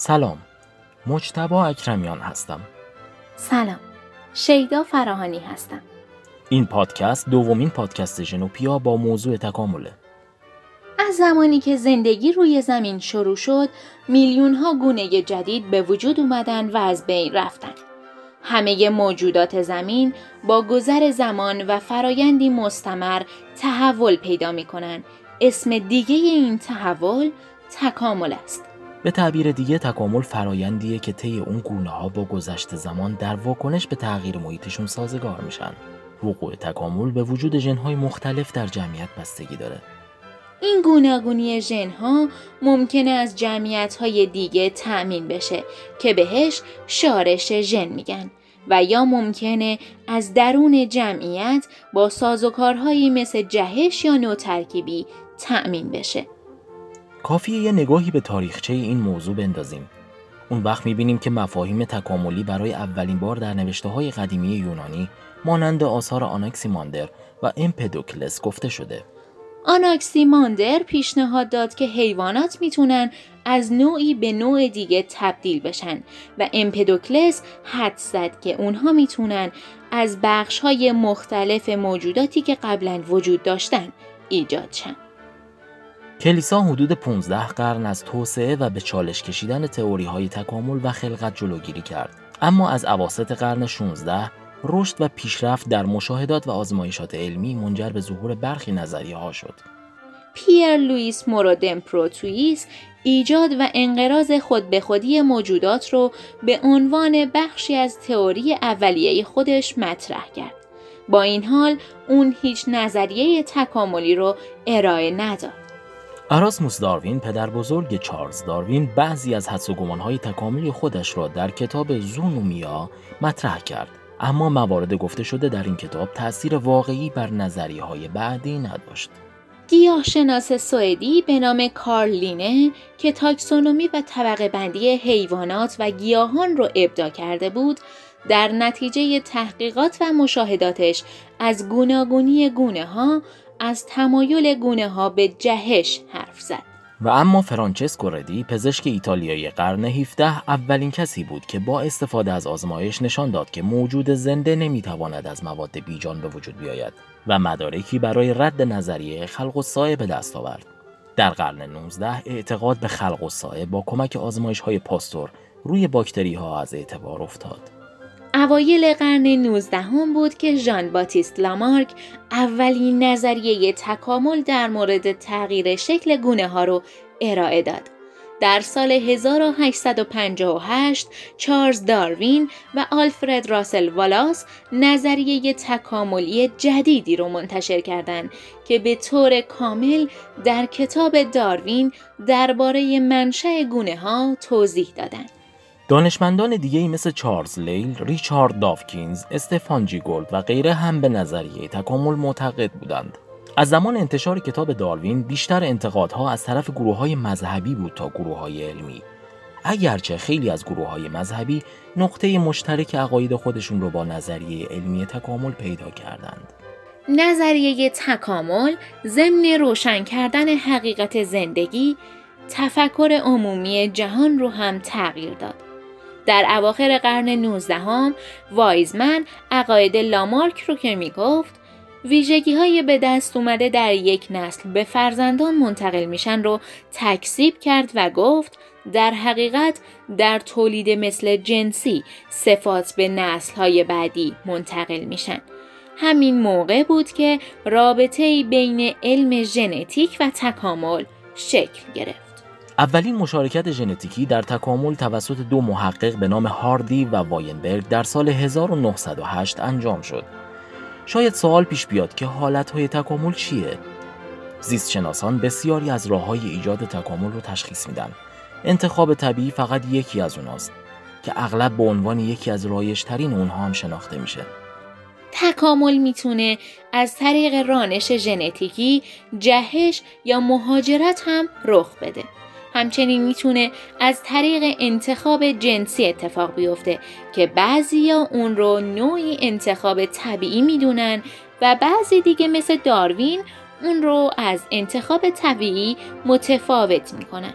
سلام. مجتبا اکرمیان هستم. سلام. شیدا فراهانی هستم. این پادکست دومین پادکست ژنوپیا با موضوع تکامله. از زمانی که زندگی روی زمین شروع شد میلیون ها گونه جدید به وجود اومدن و از بین رفتن. همه موجودات زمین با گذر زمان و فرایندی مستمر تحول پیدا می کنن. اسم دیگه این تحول تکامل است. به تعبیر دیگه تکامل فرایندیه که طی اون گونه ها با گذشت زمان در واکنش به تغییر محیطشون سازگار میشن. وقوع تکامل به وجود ژنهای مختلف در جمعیت بستگی داره. این گوناگونی ژن ها ممکنه از جمعیت های دیگه تأمین بشه که بهش شارش ژن میگن و یا ممکنه از درون جمعیت با سازوکارهایی مثل جهش یا نوترکیبی تأمین بشه. کافیه یه نگاهی به تاریخچه این موضوع بندازیم. اون وقت می‌بینیم که مفاهیم تکاملی برای اولین بار در نوشته های قدیمی یونانی مانند آثار آناکسیماندر و امپدوکلس گفته شده. آناکسیماندر پیشنهاد داد که حیوانات می‌تونن از نوعی به نوع دیگه تبدیل بشن و امپدوکلس حد زد که اونها می‌تونن از بخش های مختلف موجوداتی که قبلا وجود داشتن ایجاد شن. کلیسا حدود 15 قرن از توسعه و به چالش کشیدن تئوری های تکامل و خلقت جلوگیری کرد. اما از اواسط قرن 16 رشد و پیشرفت در مشاهدات و آزمایشات علمی منجر به ظهور برخی نظریه ها شد. پیر لوئیس مورودم پروتویس ایجاد و انقراض خود به خودی موجودات رو به عنوان بخشی از تئوری اولیه خودش مطرح کرد. با این حال اون هیچ نظریه تکاملی رو ارائه نداد. اراسموس داروین پدر بزرگ چارلز داروین بعضی از حدس و گمانهای تکاملی خودش را در کتاب زونومیا مطرح کرد اما موارد گفته شده در این کتاب تاثیر واقعی بر نظریه های بعدی نداشت. گیاهشناس سوئدی به نام کارلینه که تاکسونومی و طبقه بندی حیوانات و گیاهان رو ابدا کرده بود در نتیجه تحقیقات و مشاهداتش از گوناگونی گونه ها از تمایل گونه ها به جهش حرف زد. و اما فرانچسکو ردی پزشک ایتالیایی قرن 17 اولین کسی بود که با استفاده از آزمایش نشان داد که موجود زنده نمی‌تواند از مواد بیجان به وجود بیاید و مدارکی برای رد نظریه خلق و سایه به دست آورد. در قرن 19 اعتقاد به خلق و سایه با کمک آزمایش های پاستور روی باکتری ها از اعتبار افتاد. اوایل قرن 19 هم بود که ژان باتیست لامارک اولین نظریه تکامل در مورد تغییر شکل گونه ها رو ارائه داد. در سال 1858 چارلز داروین و آلفرد راسل والاس نظریه تکاملی جدیدی رو منتشر کردند که به طور کامل در کتاب داروین درباره منشأ گونه ها توضیح دادند. دانشمندان دیگه مثل چارلز لیل، ریچارد دافکینز، استفان جی گولد و غیره هم به نظریه تکامل معتقد بودند. از زمان انتشار کتاب داروین بیشتر انتقادها از طرف گروه های مذهبی بود تا گروه های علمی. اگرچه خیلی از گروه های مذهبی نقطه مشترک عقاید خودشون رو با نظریه علمی تکامل پیدا کردند. نظریه تکامل ضمن روشن کردن حقیقت زندگی تفکر عمومی جهان رو هم تغییر داد. در اواخر قرن 19 هم وایزمن عقاید لامارک رو که می گفت ویژگی های به دست اومده در یک نسل به فرزندان منتقل میشن رو تکسیب کرد و گفت در حقیقت در تولید مثل جنسی صفات به نسل های بعدی منتقل میشن. همین موقع بود که رابطه بین علم ژنتیک و تکامل شکل گرفت. اولین مشارکت ژنتیکی در تکامل توسط دو محقق به نام هاردی و واینبرگ در سال 1908 انجام شد. شاید سوال پیش بیاد که حالتهای تکامل چیه؟ زیست شناسان بسیاری از راه های ایجاد تکامل رو تشخیص میدن. انتخاب طبیعی فقط یکی از اوناست که اغلب به عنوان یکی از رایشترین اونها هم شناخته میشه. تکامل می‌تونه از طریق رانش ژنتیکی، جهش یا مهاجرت هم رخ بده. همچنین می‌تونه از طریق انتخاب جنسی اتفاق بیفته که بعضیا اون رو نوعی انتخاب طبیعی می‌دونن و بعضی دیگه مثل داروین اون رو از انتخاب طبیعی متفاوت می‌کنن.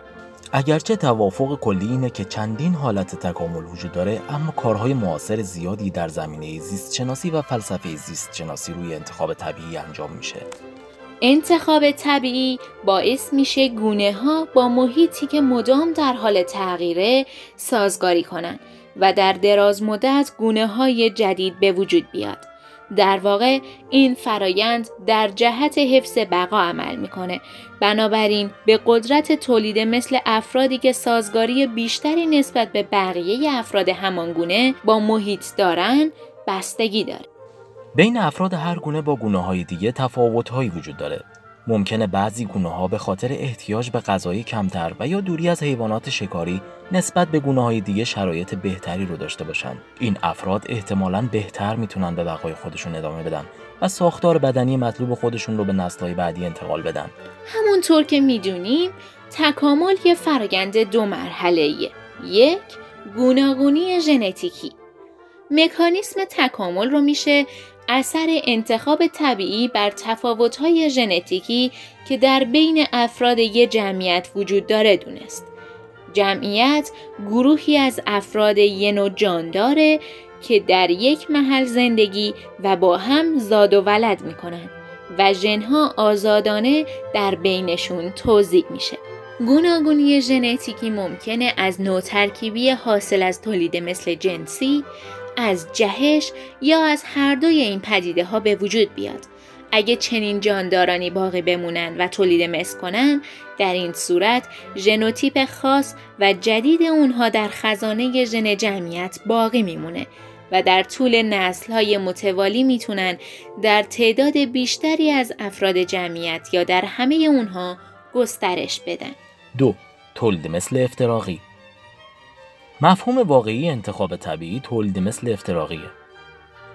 اگرچه توافق کلی اینه که چندین حالت تکامل وجود داره اما کارهای معاصر زیادی در زمینه زیست شناسی و فلسفه زیست شناسی روی انتخاب طبیعی انجام میشه انتخاب طبیعی باعث میشه گونه ها با محیطی که مدام در حال تغییره سازگاری کنند و در دراز مدت گونه های جدید به وجود بیاد. در واقع این فرایند در جهت حفظ بقا عمل می‌کنه بنابراین به قدرت تولید مثل افرادی که سازگاری بیشتری نسبت به بقیه افراد همانگونه با محیط دارن بستگی داره بین افراد هر گونه با گونه های دیگه تفاوت هایی وجود داره ممکنه بعضی گونه ها به خاطر احتیاج به غذای کمتر و یا دوری از حیوانات شکاری نسبت به گونه های دیگه شرایط بهتری رو داشته باشن. این افراد احتمالاً بهتر می‌تونن به بقای خودشون ادامه بدن و ساختار بدنی مطلوب خودشون رو به نسل‌های بعدی انتقال بدن. همونطور که می‌دونیم تکامل یه فرایند دو مرحله یک گوناگونی ژنتیکی مکانیسم تکامل رو میشه اثر انتخاب طبیعی بر تفاوت‌های ژنتیکی که در بین افراد یک جمعیت وجود داره دونست. جمعیت گروهی از افراد یه نوع جانداره که در یک محل زندگی و با هم زاد و ولد می‌کنن و ژنها آزادانه در بینشون توضیح میشه. گوناگونی ژنتیکی ممکنه از نوع ترکیبی حاصل از تولید مثل جنسی، از جهش یا از هر دوی این پدیده ها به وجود بیاد. اگه چنین جاندارانی باقی بمونن و تولید مثل کنن در این صورت ژنوتیپ خاص و جدید اونها در خزانه ژن جمعیت باقی میمونه و در طول نسل های متوالی می‌تونن در تعداد بیشتری از افراد جمعیت یا در همه اونها گسترش بدن. دو تولید مثل افتراقی مفهوم واقعی انتخاب طبیعی تولید مثل افتراقیه.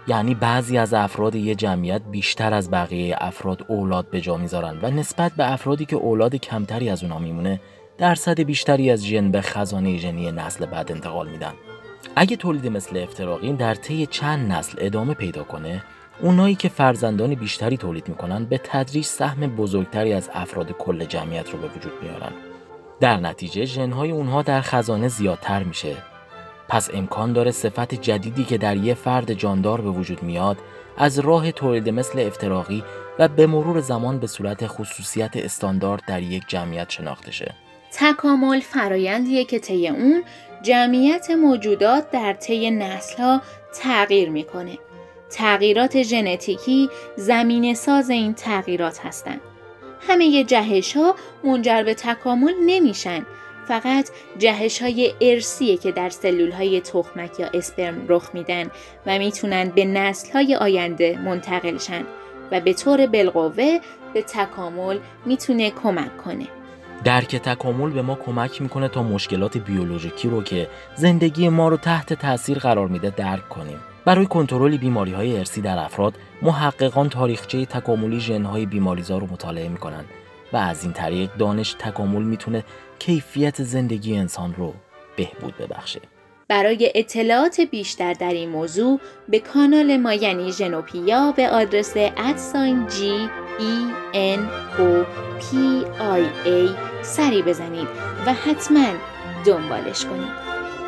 یعنی بعضی از افراد یه جمعیت بیشتر از بقیه افراد اولاد به جا می‌ذارن و نسبت به افرادی که اولاد کمتری از اونا میمونه درصد بیشتری از ژن به خزانه ژنی نسل بعد انتقال میدن. اگه تولید مثل افتراقی در طی چند نسل ادامه پیدا کنه اونایی که فرزندان بیشتری تولید می‌کنن به تدریج سهم بزرگتری از افراد کل جمعیت رو به وجود میارن. در نتیجه ژنهای اونها در خزانه زیادتر میشه پس امکان داره صفت جدیدی که در یه فرد جاندار به وجود میاد از راه تولید مثل افتراقی و به مرور زمان به صورت خصوصیت استاندارد در یک جمعیت شناخته شه. تکامل فرایندیه که طی اون جمعیت موجودات در طی نسلها تغییر می‌کنه. تغییرات ژنتیکی زمین ساز این تغییرات هستند. همه جهش ها منجر به تکامل نمیشن فقط جهش های ارسیه که در سلول های تخمک یا اسپرم رخ میدن و می‌تونن به نسل های آینده منتقل شن و به طور بالقوه به تکامل می‌تونه کمک کنه. درک تکامل به ما کمک می‌کنه تا مشکلات بیولوژیکی رو که زندگی ما رو تحت تاثیر قرار میده درک کنیم. برای کنترل بیماری های ارسی در افراد محققان تاریخچه تکاملی ژنهای بیماریزا رو مطالعه می‌کنن و از این طریق دانش تکامل می‌تونه کیفیت زندگی انسان رو بهبود ببخشه. برای اطلاعات بیشتر در این موضوع به کانال ما یعنی ژنوپیا به آدرس ادساین جی ای ان او پی آی ای سری بزنید و حتما دنبالش کنید.